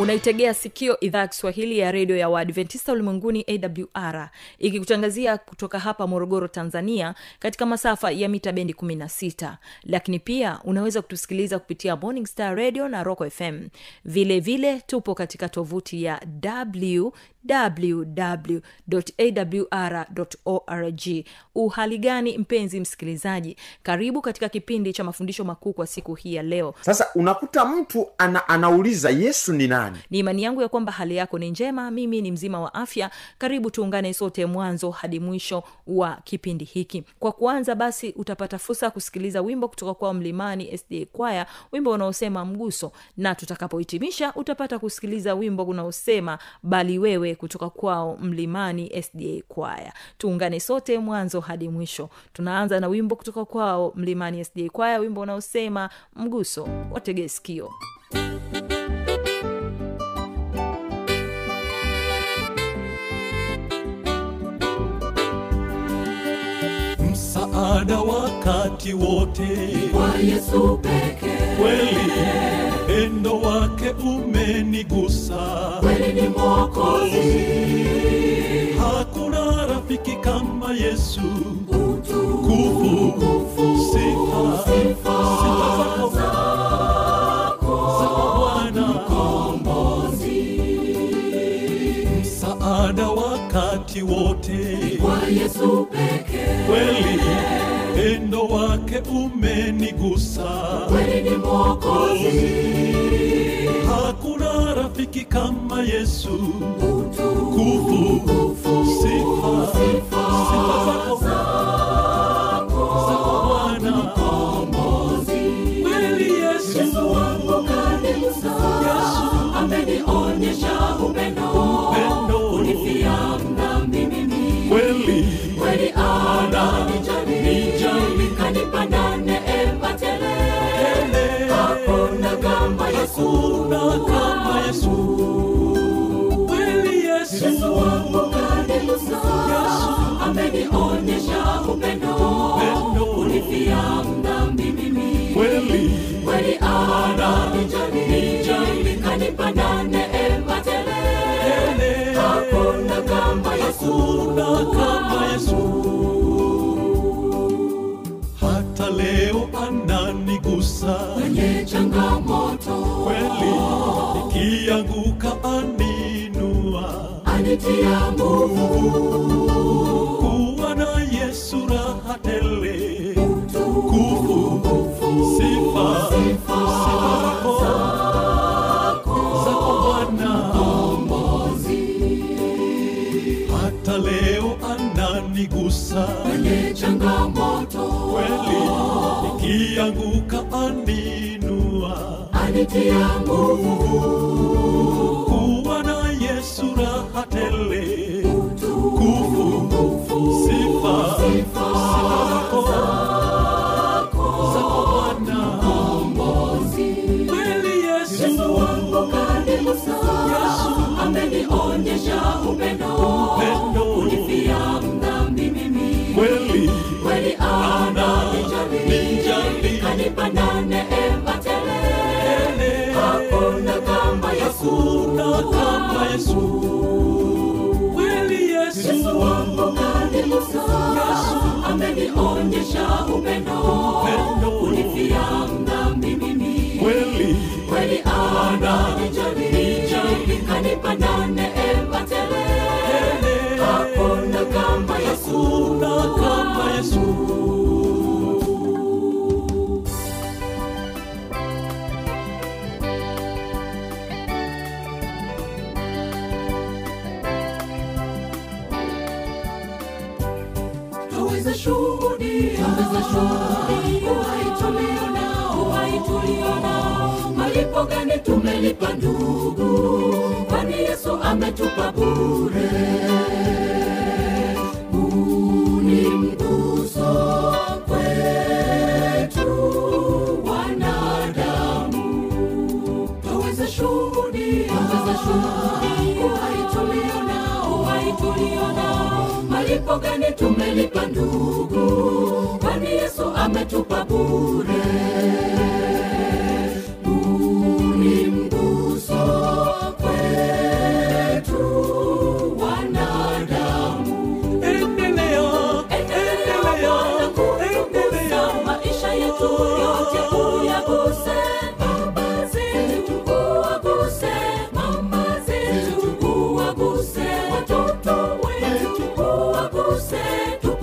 unaitegea sikio idhaa ya kiswahili ya redio ya waadventista ulimwenguni awr ikikutangazia kutoka hapa morogoro tanzania katika masafa ya mita bendi 16 lakini pia unaweza kutusikiliza kupitia morning star radio na rock fm vile vile tupo katika tovuti ya www.awr.org uhali mpenzi msikilizaji? Karibu katika kipindi cha mafundisho makuu kwa siku hii ya leo. Sasa unakuta mtu ana, anauliza yesu ni nani ni imani yangu ya kwamba hali yako ni njema. Mimi ni mzima wa afya. Karibu tuungane sote mwanzo hadi mwisho wa kipindi hiki. Kwa kuanza basi utapata fursa ya kusikiliza wimbo kutoka kwao mlimani sda kwaya wimbo unaosema mguso. Na tutakapohitimisha utapata kusikiliza wimbo unaosema bali wewe kutoka kwao mlimani sda kwaya tuungane sote mwanzo hadi mwisho. Tunaanza na wimbo kutoka kwao mlimani sda kwaya wimbo unaosema mguso. Watege msaada wakati wote. Kwa yesu pekee. Kweli upendo wake umenigusa. Kweli ni mwokozi. Hakuna rafiki kama yesu. Utukufu sifa, sifa. Sifa zako wakati wote. Kwa yesu pekee. Kweli pendo wake umenigusa. Kweli ni mwokozi. Hakuna rafiki kama yesu. Utukufu sifa, sifa. Sifa zako hakuna kama yesu kweli yesu wangu kanisa amenionyesha upendo Upendo. unifia mdhambi mimi kweli kweli ananijali kanipa na neema tele hakuna kama yesu hakuna kama yesu leo ananigusa kwenye changamoto anitia Mungu. kuwa na yesu raha tele. Utukufu, sifa sifa zako. Zako bwana. Hata leo ananigusa. Kwenye changamoto. Kweli nikianguka aninua. Anitia nguvu amenionyesha upendo. Upendo. unifia mdhambi mimi kweli. Kweli ananijali kanipa na malipo gani tumelipa ndugu kwani yesu ametupa bure malipo gani tumelipa ndugu. Kwani yesu ametupa bure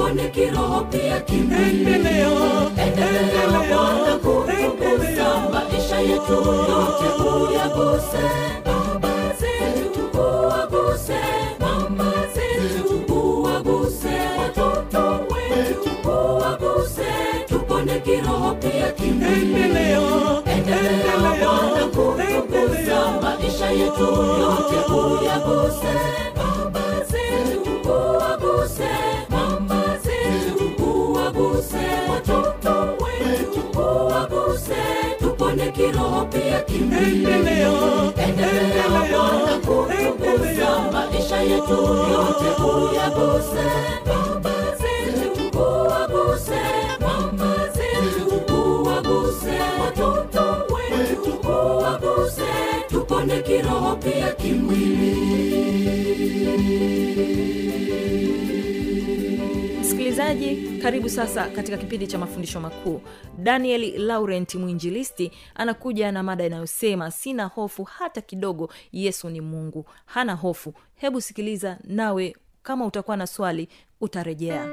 tupone kiroho pia kimwili. Endelea endelea bwana kutukuza. maisha yetu yote uyaguse. Baba zetu uwaguse. Mama zetu uwaguse. Watoto wetu uwaguse. Tupone kiroho pia kimwili. Endelea endelea bwana kutukuza. maisha yetu yote uyaguse kiroho pia kimwili endelea bwana kutukuza maisha yetu yote uyaguse. Baba kiroho pia kimwili msikilizaji karibu sasa katika kipindi cha mafundisho makuu. Daniel laurent mwinjilisti anakuja na mada inayosema sina hofu hata kidogo yesu ni mungu. Hana hofu. Hebu sikiliza nawe kama utakuwa na swali utarejea.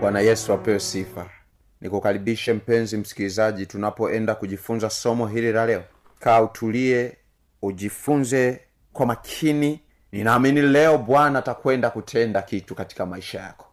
Bwana yesu apewe sifa. Nikukaribishe mpenzi msikilizaji tunapoenda kujifunza somo hili la leo. Kaa utulie ujifunze kwa makini. Ninaamini leo bwana atakwenda kutenda kitu katika maisha yako.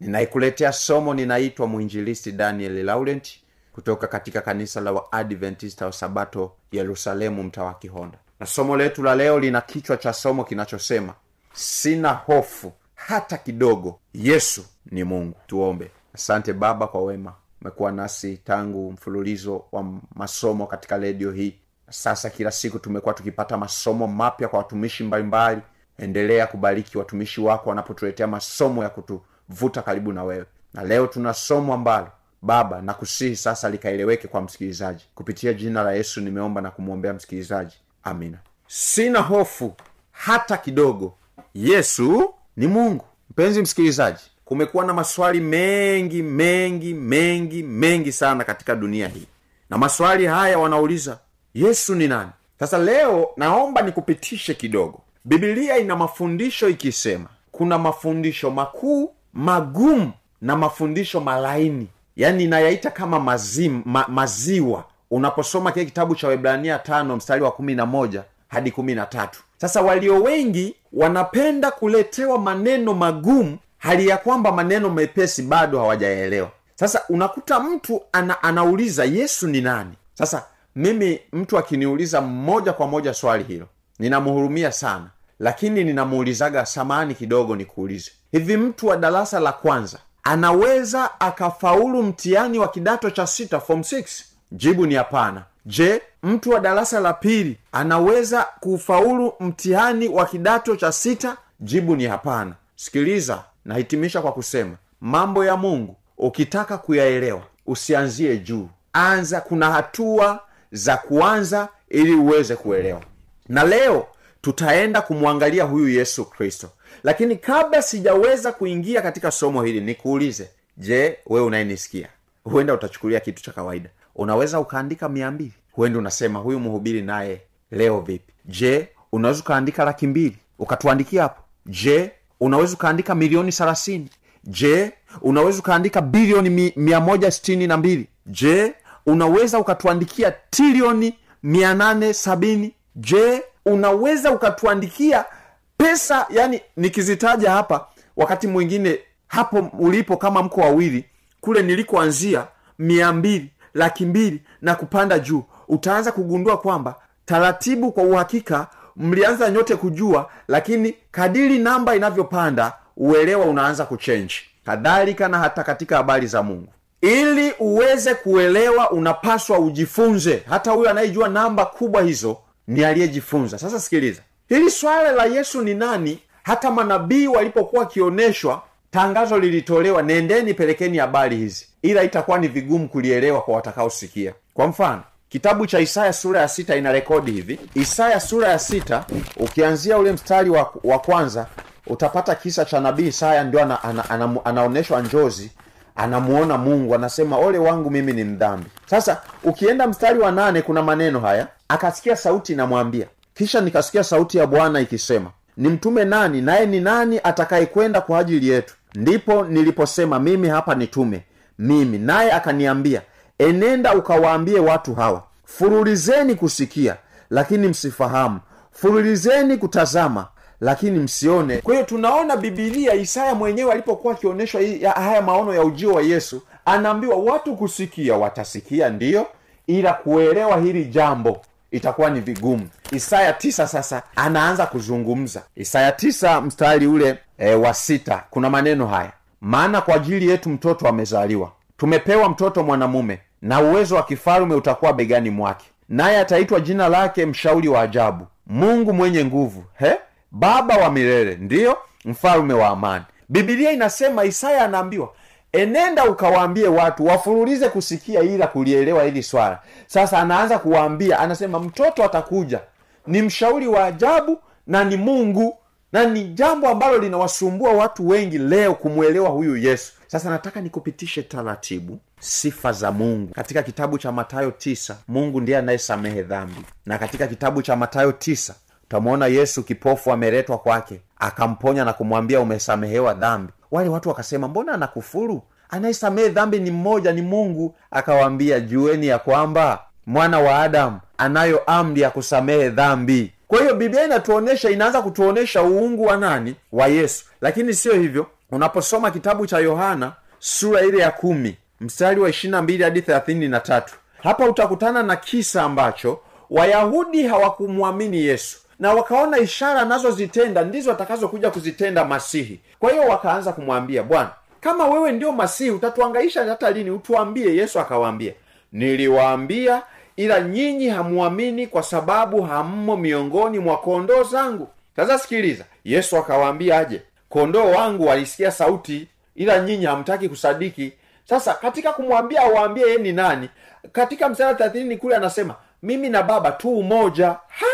Ninaikuletea somo ninaitwa mwinjilisti daniel laurent kutoka katika kanisa la waadventista wa sabato yerusalemu mtaa wa kihonda. Na somo letu la leo lina kichwa cha somo kinachosema sina hofu hata kidogo yesu ni mungu. Tuombe. Asante baba kwa wema. Umekuwa nasi tangu mfululizo wa masomo katika redio hii sasa kila siku tumekuwa tukipata masomo mapya kwa watumishi mbalimbali. Endelea kubariki watumishi wako wanapotuletea masomo ya kutuvuta karibu na wewe. Na leo tuna somo ambalo baba nakusihi sasa likaeleweke kwa msikilizaji. Kupitia jina la yesu nimeomba na kumwombea msikilizaji. Amina. Sina hofu hata kidogo. Yesu ni mungu. Mpenzi msikilizaji kumekuwa na maswali mengi mengi mengi mengi sana katika dunia hii. Na maswali haya wanauliza yesu ni nani? Sasa leo naomba nikupitishe kidogo. Bibilia ina mafundisho ikisema kuna mafundisho makuu magumu na mafundisho malaini. Yaani inayaita kama mazim, ma, maziwa. Unaposoma kile kitabu cha webrania tano mstari wa kumi na moja hadi kumi na tatu. Sasa walio wengi wanapenda kuletewa maneno magumu hali ya kwamba maneno mepesi bado hawajaelewa sasa unakuta mtu ana, anauliza yesu ni nani? Sasa mimi mtu akiniuliza moja kwa moja swali hilo ninamhurumia sana. Lakini ninamuulizaga samani kidogo nikuulize. Hivi mtu wa darasa la kwanza anaweza akafaulu mtihani wa kidato cha sita form 6 jibu ni hapana. Je mtu wa darasa la pili anaweza kufaulu mtihani wa kidato cha sita? Jibu ni hapana. Sikiliza nahitimisha kwa kusema mambo ya mungu ukitaka kuyaelewa usianzie juu. Anza kuna hatua za kuanza ili uweze kuelewa. Na leo tutaenda kumwangalia huyu yesu kristo. Lakini kabla sijaweza kuingia katika somo hili nikuulize je wewe unayenisikia? Huenda utachukulia kitu cha kawaida. Unaweza ukaandika mia mbili. Huenda unasema huyu mhubiri naye leo vipi? Je unaweza ukaandika laki mbili? Ukatuandikia hapo. Je unaweza ukaandika milioni thelathini? Je unaweza ukaandika bilioni mi, mia moja sitini na mbili? Je unaweza ukatuandikia trilioni mia nane sabini. Je unaweza ukatuandikia pesa? Yani nikizitaja hapa wakati mwingine hapo ulipo kama mko wawili kule nilikoanzia mia mbili laki mbili na kupanda juu utaanza kugundua kwamba taratibu kwa uhakika mlianza nyote kujua lakini kadiri namba inavyopanda uelewa unaanza kuchenji kadhalika na hata katika habari za mungu ili uweze kuelewa unapaswa ujifunze. Hata huyo anayejua namba kubwa hizo ni aliyejifunza. Sasa sikiliza. Hili swala la yesu ni nani? Hata manabii walipokuwa wakioneshwa tangazo lilitolewa nendeni pelekeni habari hizi. Ila itakuwa ni vigumu kulielewa kwa watakaosikia. Kwa mfano kitabu cha isaya sura ya sita ina rekodi hivi. Isaya sura ya sita ukianzia ule mstari wa, wa kwanza utapata kisa cha nabii isaya ndio ana, ana, ana, anaonyeshwa njozi anamuona mungu anasema ole wangu mimi ni mdhambi. Sasa ukienda mstari wa nane kuna maneno haya. Akasikia sauti inamwambia. Kisha nikasikia sauti ya bwana ikisema nimtume nani? Naye ni nani atakayekwenda kwa ajili yetu? Ndipo niliposema mimi hapa nitume mimi. Naye akaniambia enenda ukawaambie watu hawa furulizeni kusikia lakini msifahamu. Furulizeni kutazama lakini msione. Kwa hiyo tunaona bibilia isaya mwenyewe alipokuwa akionyeshwa haya maono ya ujio wa yesu anaambiwa watu kusikia watasikia ndiyo ila kuelewa hili jambo itakuwa ni vigumu. Isaya tisa sasa anaanza kuzungumza. Isaya tisa mstari ule e, wa sita kuna maneno haya. Maana kwa ajili yetu mtoto amezaliwa. Tumepewa mtoto mwanamume na uwezo wa kifalume utakuwa begani mwake. Naye ataitwa jina lake mshauri wa ajabu. Mungu mwenye nguvu he baba wa milele ndiyo mfalume wa amani. Bibilia inasema isaya anaambiwa enenda ukawaambie watu wafurulize kusikia ila kulielewa hili swala. Sasa anaanza kuwaambia anasema mtoto atakuja. Ni mshauri wa ajabu na ni mungu na ni jambo ambalo linawasumbua watu wengi leo kumwelewa huyu yesu. Sasa nataka nikupitishe taratibu sifa za mungu. Katika kitabu cha matayo tisa mungu ndiye anayesamehe dhambi. Na katika kitabu cha matayo tisa utamwona yesu kipofu ameletwa kwake akamponya na kumwambia umesamehewa dhambi. Wale watu wakasema mbona anakufuru? Anayesamehe dhambi ni mmoja ni mungu. Akawaambia jueni ya kwamba mwana wa adamu anayo amri ya kusamehe dhambi. Kwa hiyo biblia inatuonyesha inaanza kutuonyesha uungu wa nani? Wa yesu. Lakini siyo hivyo. Unaposoma kitabu cha yohana sura ile ya kumi mstari wa ishirina mbili hadi thelathini na tatu hapa utakutana na kisa ambacho wayahudi hawakumwamini yesu na wakaona ishara anazozitenda ndizo atakazokuja kuzitenda masihi. Kwa hiyo wakaanza kumwambia bwana kama wewe ndio masihi utatuangaisha hata lini? Utuambie. Yesu akawaambia niliwaambia ila nyinyi hamuamini kwa sababu hammo miongoni mwa kondoo zangu. Sasa sikiliza yesu akawaambia aje kondoo wangu walisikia sauti ila nyinyi hamtaki kusadiki. Sasa katika kumwambia awaambie ye ni nani katika msara thelathini kule anasema mimi na baba tu umoja. Ha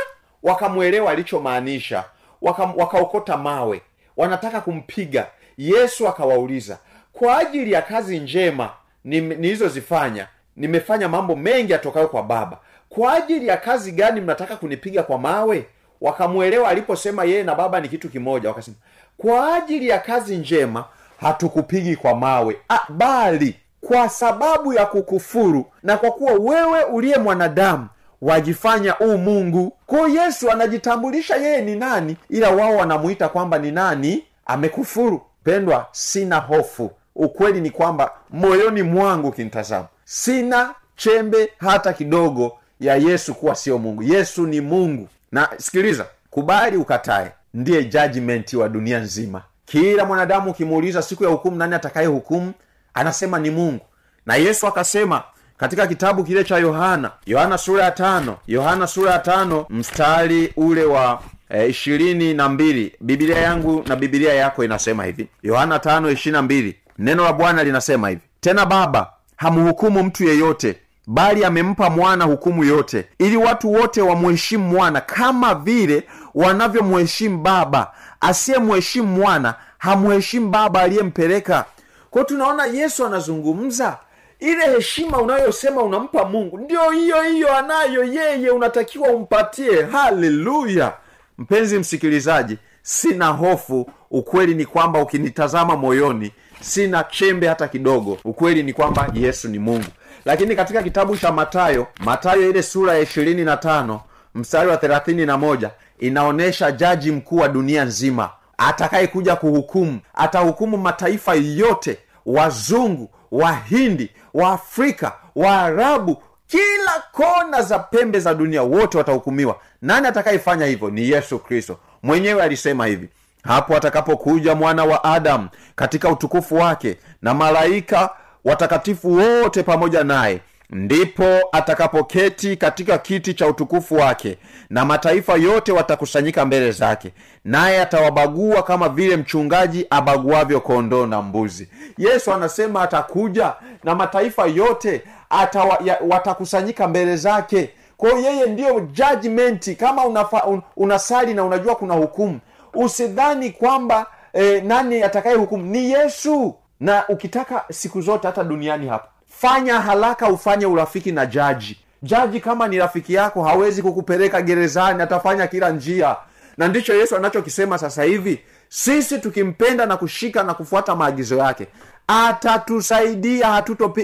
wakamwelewa alichomaanisha waka- wakaokota mawe wanataka kumpiga. Yesu akawauliza kwa ajili ya kazi njema ni- nilizozifanya nimefanya mambo mengi yatokayo kwa baba. Kwa ajili ya kazi gani mnataka kunipiga kwa mawe? Wakamwelewa aliposema yeye na baba ni kitu kimoja wakasema kwa ajili ya kazi njema hatukupigi kwa mawe bali kwa sababu ya kukufuru na kwa kuwa wewe uliye mwanadamu wajifanya u mungu. Kwayo yesu anajitambulisha yeye ni nani ila wao wanamuita kwamba ni nani? Amekufuru. Pendwa sina hofu. Ukweli ni kwamba moyoni mwangu ukinitazama sina chembe hata kidogo ya yesu kuwa sio mungu. Yesu ni mungu. Na sikiliza kubali ukatae ndiye judgment wa dunia nzima. Kila mwanadamu ukimuuliza siku ya hukumu nani atakaye hukumu anasema ni mungu. Na yesu akasema katika kitabu kile cha yohana yohana sura ya tano yohana sura ya tano mstari ule wa ishirini na mbili bibilia yangu na bibilia yako inasema hivi. Yohana tano ishirini na mbili neno la bwana linasema hivi. Tena baba hamhukumu mtu yeyote bali amempa mwana hukumu yote ili watu wote wamuheshimu mwana kama vile wanavyomuheshimu baba. Asiyemuheshimu mwana hamuheshimu baba aliyempeleka. Kwao tunaona yesu anazungumza ile heshima unayosema unampa mungu ndio hiyo hiyo anayo yeye unatakiwa umpatie. Haleluya! Mpenzi msikilizaji sina hofu. Ukweli ni kwamba ukinitazama moyoni sina chembe hata kidogo. Ukweli ni kwamba yesu ni mungu. Lakini katika kitabu cha matayo matayo ile sura ya ishirini na tano mstari wa thelathini na moja inaonyesha jaji mkuu wa dunia nzima atakayekuja kuhukumu atahukumu mataifa yote wazungu wahindi waafrika waarabu kila kona za pembe za dunia wote watahukumiwa. Nani atakayefanya hivyo? Ni yesu kristo. Mwenyewe alisema hivi hapo atakapokuja mwana wa adamu katika utukufu wake na malaika watakatifu wote pamoja naye ndipo atakapoketi katika kiti cha utukufu wake na mataifa yote watakusanyika mbele zake naye atawabagua kama vile mchungaji abaguavyo kondoo na mbuzi. Yesu anasema atakuja na mataifa yote atawa, ya, watakusanyika mbele zake. Kwao yeye ndiyo jajmenti kama unafa, un, unasali na unajua kuna hukumu usidhani kwamba eh, nani atakaye hukumu ni yesu. Na ukitaka siku zote hata duniani hapa fanya haraka ufanye urafiki na jaji. Jaji kama ni rafiki yako hawezi kukupeleka gerezani atafanya kila njia. Na ndicho yesu anachokisema sasa hivi. Sisi tukimpenda na kushika na kufuata maagizo yake atatusaidia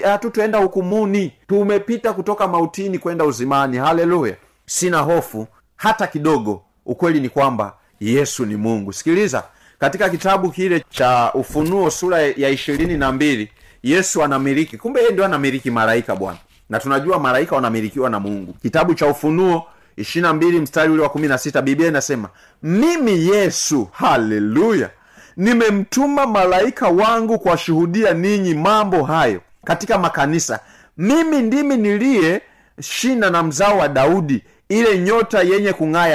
hatutoenda hukumuni. Tumepita kutoka mautini kwenda uzimani. Haleluya. Sina hofu hata kidogo. Ukweli ni kwamba yesu ni mungu. Sikiliza katika kitabu kile cha ufunuo sura ya ishirini na mbili yesu anamiliki. Kumbe yeye ndio anamiliki malaika bwana. Na tunajua malaika wanamilikiwa na mungu. Kitabu cha ufunuo ishirina mbili mstari ule wa kumi na sita biblia inasema mimi yesu haleluya nimemtuma malaika wangu kuwashuhudia ninyi mambo hayo katika makanisa. Mimi ndimi niliye shina na mzao wa daudi ile nyota yenye kung'aa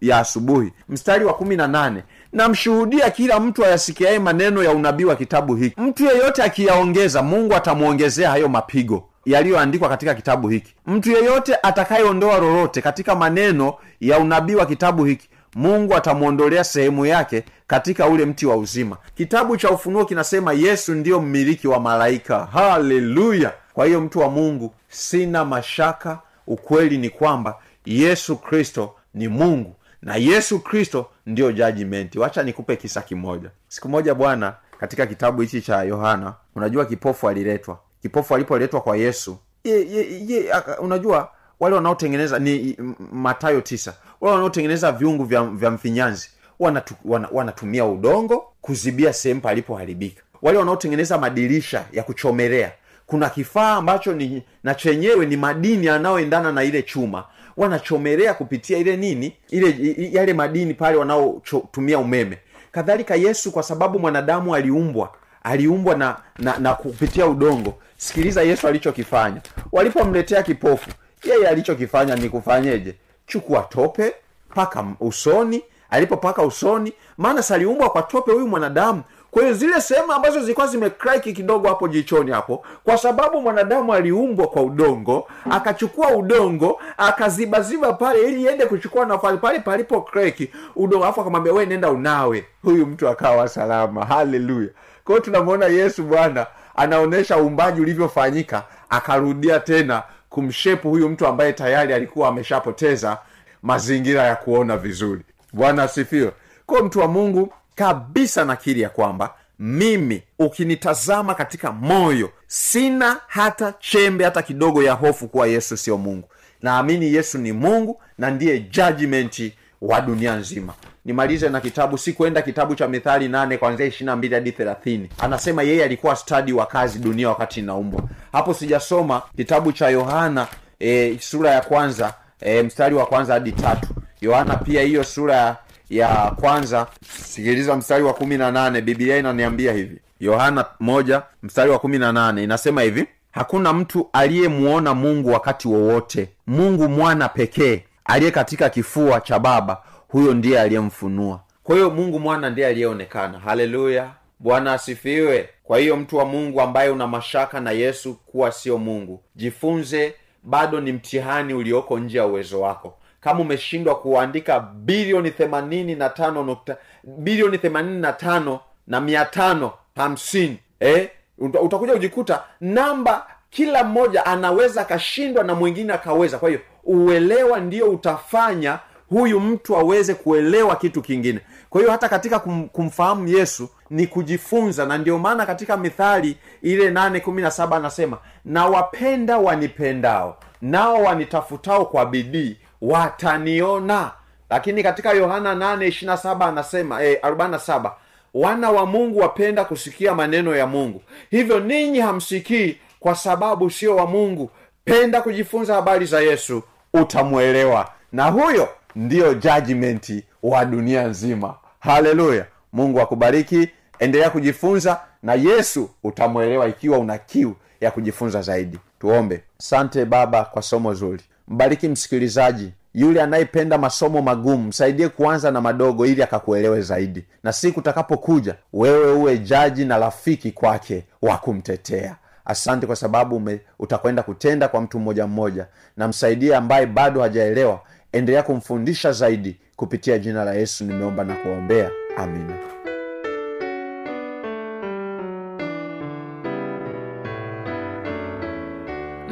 ya asubuhi. Mstari wa kumi na nane namshuhudia kila mtu ayasikiaye maneno ya unabii wa kitabu hiki. Mtu yeyote akiyaongeza mungu atamwongezea hayo mapigo yaliyoandikwa katika kitabu hiki. Mtu yeyote atakayeondoa lolote katika maneno ya unabii wa kitabu hiki mungu atamwondolea sehemu yake katika ule mti wa uzima. Kitabu cha ufunuo kinasema yesu ndiyo mmiliki wa malaika. Haleluya! Kwa hiyo mtu wa mungu sina mashaka ukweli ni kwamba yesu kristo ni mungu na yesu kristo ndiyo jajimenti wacha nikupe kisa kimoja. Siku moja bwana katika kitabu hichi cha yohana unajua kipofu aliletwa. Kipofu alipoletwa kwa yesu ye, ye, ye, unajua wale wanaotengeneza ni matayo tisa wale wanaotengeneza viungu vya, vya mfinyanzi wanatu, wana, wanatumia udongo kuzibia sehemu palipoharibika. Wale wanaotengeneza madirisha ya kuchomelea kuna kifaa ambacho ni na chenyewe ni madini yanayoendana na ile chuma wanachomelea kupitia ile nini ile yale madini pale wanaotumia umeme. Kadhalika yesu kwa sababu mwanadamu aliumbwa aliumbwa na, na na kupitia udongo. Sikiliza yesu alichokifanya. Walipomletea kipofu yeye alichokifanya ni kufanyeje? Chukua tope paka usoni. Alipopaka usoni maana saliumbwa kwa tope huyu mwanadamu kwa zile sehemu ambazo zilikuwa zimekraki kidogo hapo jichoni hapo kwa sababu mwanadamu aliumbwa kwa udongo akachukua udongo akazibaziba pale ili iende kuchukua nafasi pale palipo kreki udongo alafu akamwambia we nenda unawe. Huyu mtu akawa salama. Haleluya kwa tunamwona yesu bwana anaonyesha uumbaji ulivyofanyika akarudia tena kumshepu huyu mtu ambaye tayari alikuwa ameshapoteza mazingira ya kuona vizuri. Bwana asifiwe. Kwao mtu wa mungu kabisa nakiri ya kwamba mimi ukinitazama katika moyo sina hata chembe hata kidogo ya hofu kuwa yesu sio mungu. Naamini yesu ni mungu na ndiye judgmenti wa dunia nzima. Nimalize na kitabu si kwenda kitabu cha mithali nane kwanzia ishirina mbili hadi thelathini. Anasema yeye alikuwa stadi wa kazi dunia wakati inaumbwa. Hapo sijasoma kitabu cha yohana e, sura ya kwanza e, mstari wa kwanza hadi tatu. Yohana pia hiyo sura ya, ya kwanza sikiliza mstari wa kumi na nane bibilia inaniambia hivi. Yohana moja mstari wa kumi na nane inasema hivi. Hakuna mtu aliyemuona mungu wakati wowote. Mungu mwana pekee aliye katika kifua cha baba huyo ndiye aliyemfunua. Kwa hiyo mungu mwana ndiye aliyeonekana. Haleluya. Bwana asifiwe. Kwa hiyo mtu wa mungu ambaye una mashaka na yesu kuwa sio mungu jifunze bado ni mtihani ulioko nje ya uwezo wako kama umeshindwa kuandika bilioni themanini na tano nukta bilioni themanini na tano na mia tano hamsini eh? Utakuja kujikuta namba kila mmoja anaweza akashindwa na mwingine akaweza kwa hiyo uelewa ndio utafanya huyu mtu aweze kuelewa kitu kingine kwa hiyo hata katika kum, kumfahamu yesu ni kujifunza na ndio maana katika mithali ile nane kumi na saba anasema na wapenda wanipendao nao wanitafutao kwa bidii wataniona. Lakini katika yohana 8 anasema eh, 47 wana wa mungu wapenda kusikia maneno ya mungu. Hivyo ninyi hamsikii kwa sababu sio wa mungu. Penda kujifunza habari za yesu utamwelewa. Na huyo ndiyo jajmenti wa dunia nzima. Haleluya. Mungu akubariki. Endelea kujifunza na yesu utamwelewa ikiwa una kiu ya kujifunza zaidi. Tuombe. Sante baba kwa somo zuri mbariki msikilizaji yule anayependa masomo magumu msaidie kuanza na madogo ili akakuelewe zaidi. Na siku utakapokuja wewe uwe jaji na rafiki kwake wa kumtetea. Asante kwa sababu ume, utakwenda kutenda kwa mtu mmoja mmoja. Na msaidie ambaye bado hajaelewa endelea kumfundisha zaidi kupitia jina la yesu nimeomba na kuombea. Amina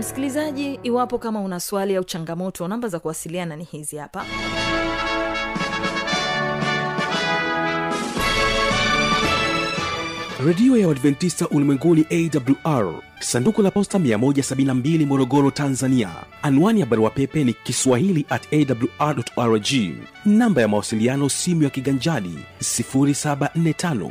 msikilizaji iwapo kama una swali au changamoto namba za kuwasiliana ni hizi hapa. Redio ya uadventista ulimwenguni awr sanduku la posta 172 morogoro tanzania. Anwani ya barua pepe ni kiswahili at awrrg namba ya mawasiliano simu ya kiganjadi 745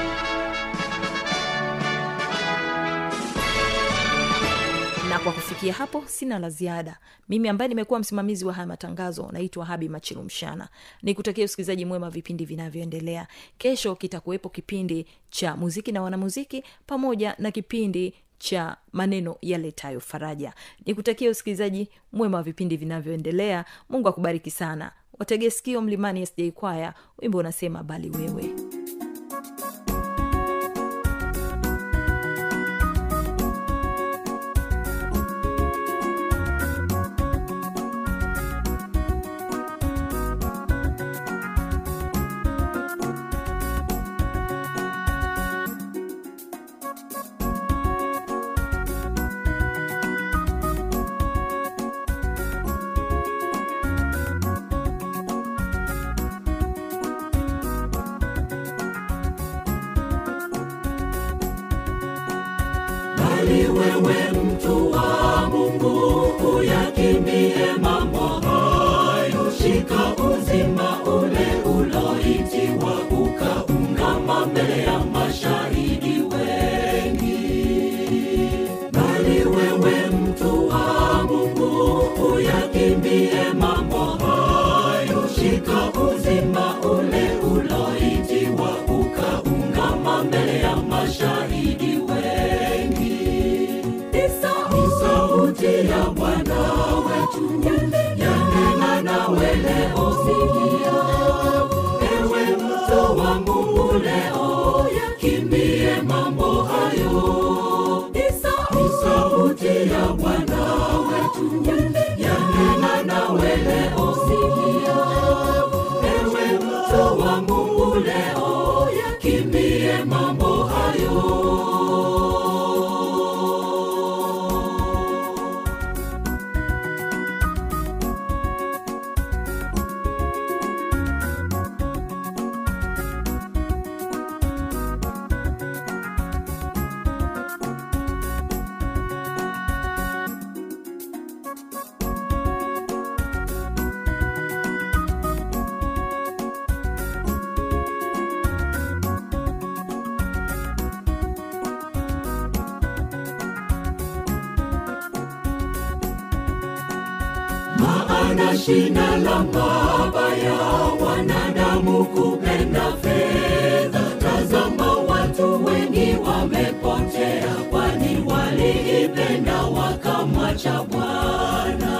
kwa kufikia hapo sina la ziada. Mimi ambaye nimekuwa msimamizi wa haya matangazo naitwa habi machilu mshana. Nikutakia usikilizaji mwema vipindi vinavyoendelea. Kesho kitakuwepo kipindi cha muziki na wanamuziki pamoja na kipindi cha maneno yaletayo faraja. Nikutakia usikilizaji mwema wa vipindi vinavyoendelea. Mungu akubariki sana. Wategeskio mlimani sj kwaya. Wimbo unasema bali wewe wewe mtu wetu yanena nawe leo sikia ewe mto wa mungu leo yakimbie mambo hayo maana shina la mabaya wanadamu kupenda fedha. Tazama watu wengi wamepotea kwani waliipenda wakamwacha bwana.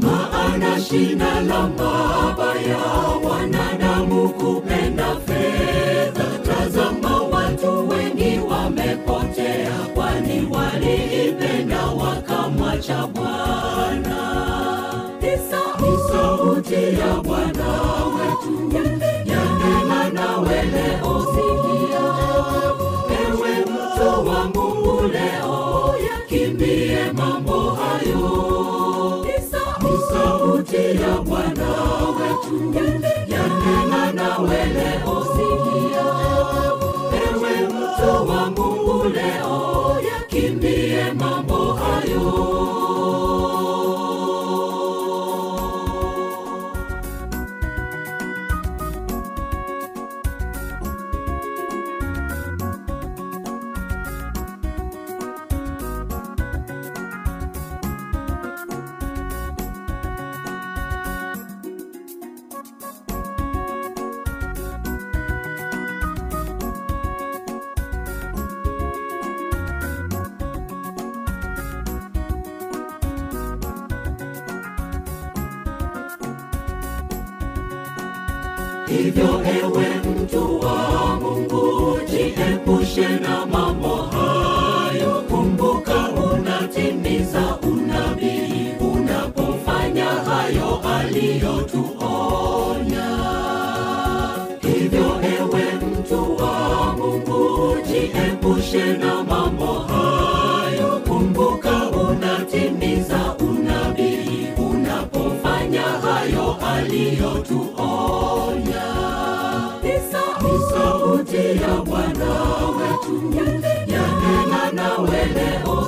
Maana shina la mabaya wanadamu kupenda fedha. Tazama watu wengi wamepotea kwani waliipenda wakamwacha bwana sauti ya Bwana wetu. Yanena nawe leo, sikia ewe mto wa Mungu leo, kimbie mambo hayo, ni sauti ya Bwana wetu. Unatimiza unabii unapofanya hayo aliyotuonya. Hivyo ewe mtu wa mungu jiepushe na mambo hayo. Kumbuka unatimiza unabii unapofanya hayo aliyotuonya. Sauti ya bwana wetu. Yanena nawe leo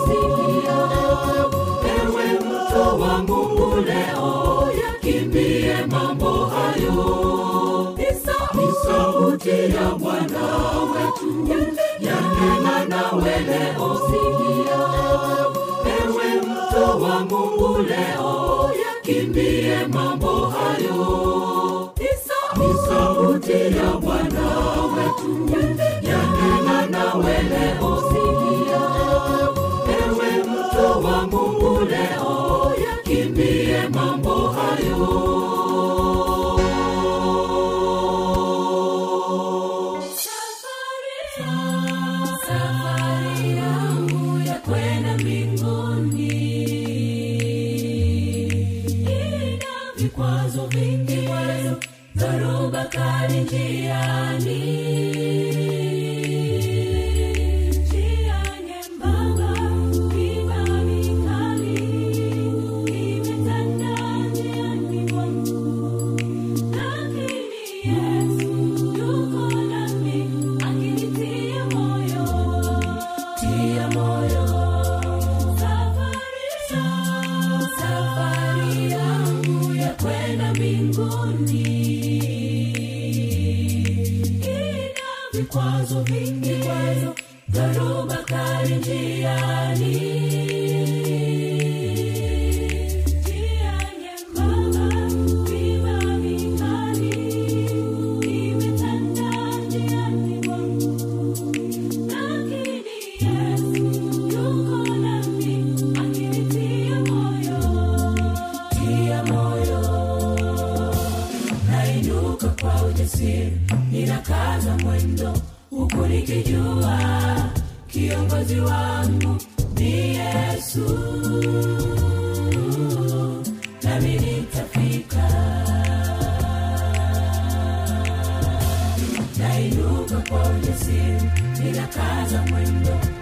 ya bwana wetu yanena nawe leo sikia ewe mto wa mungu leo yakimbie mambo hayo. Ni sauti ya bwana wetu wazo vingi kwazo, dharuba kali.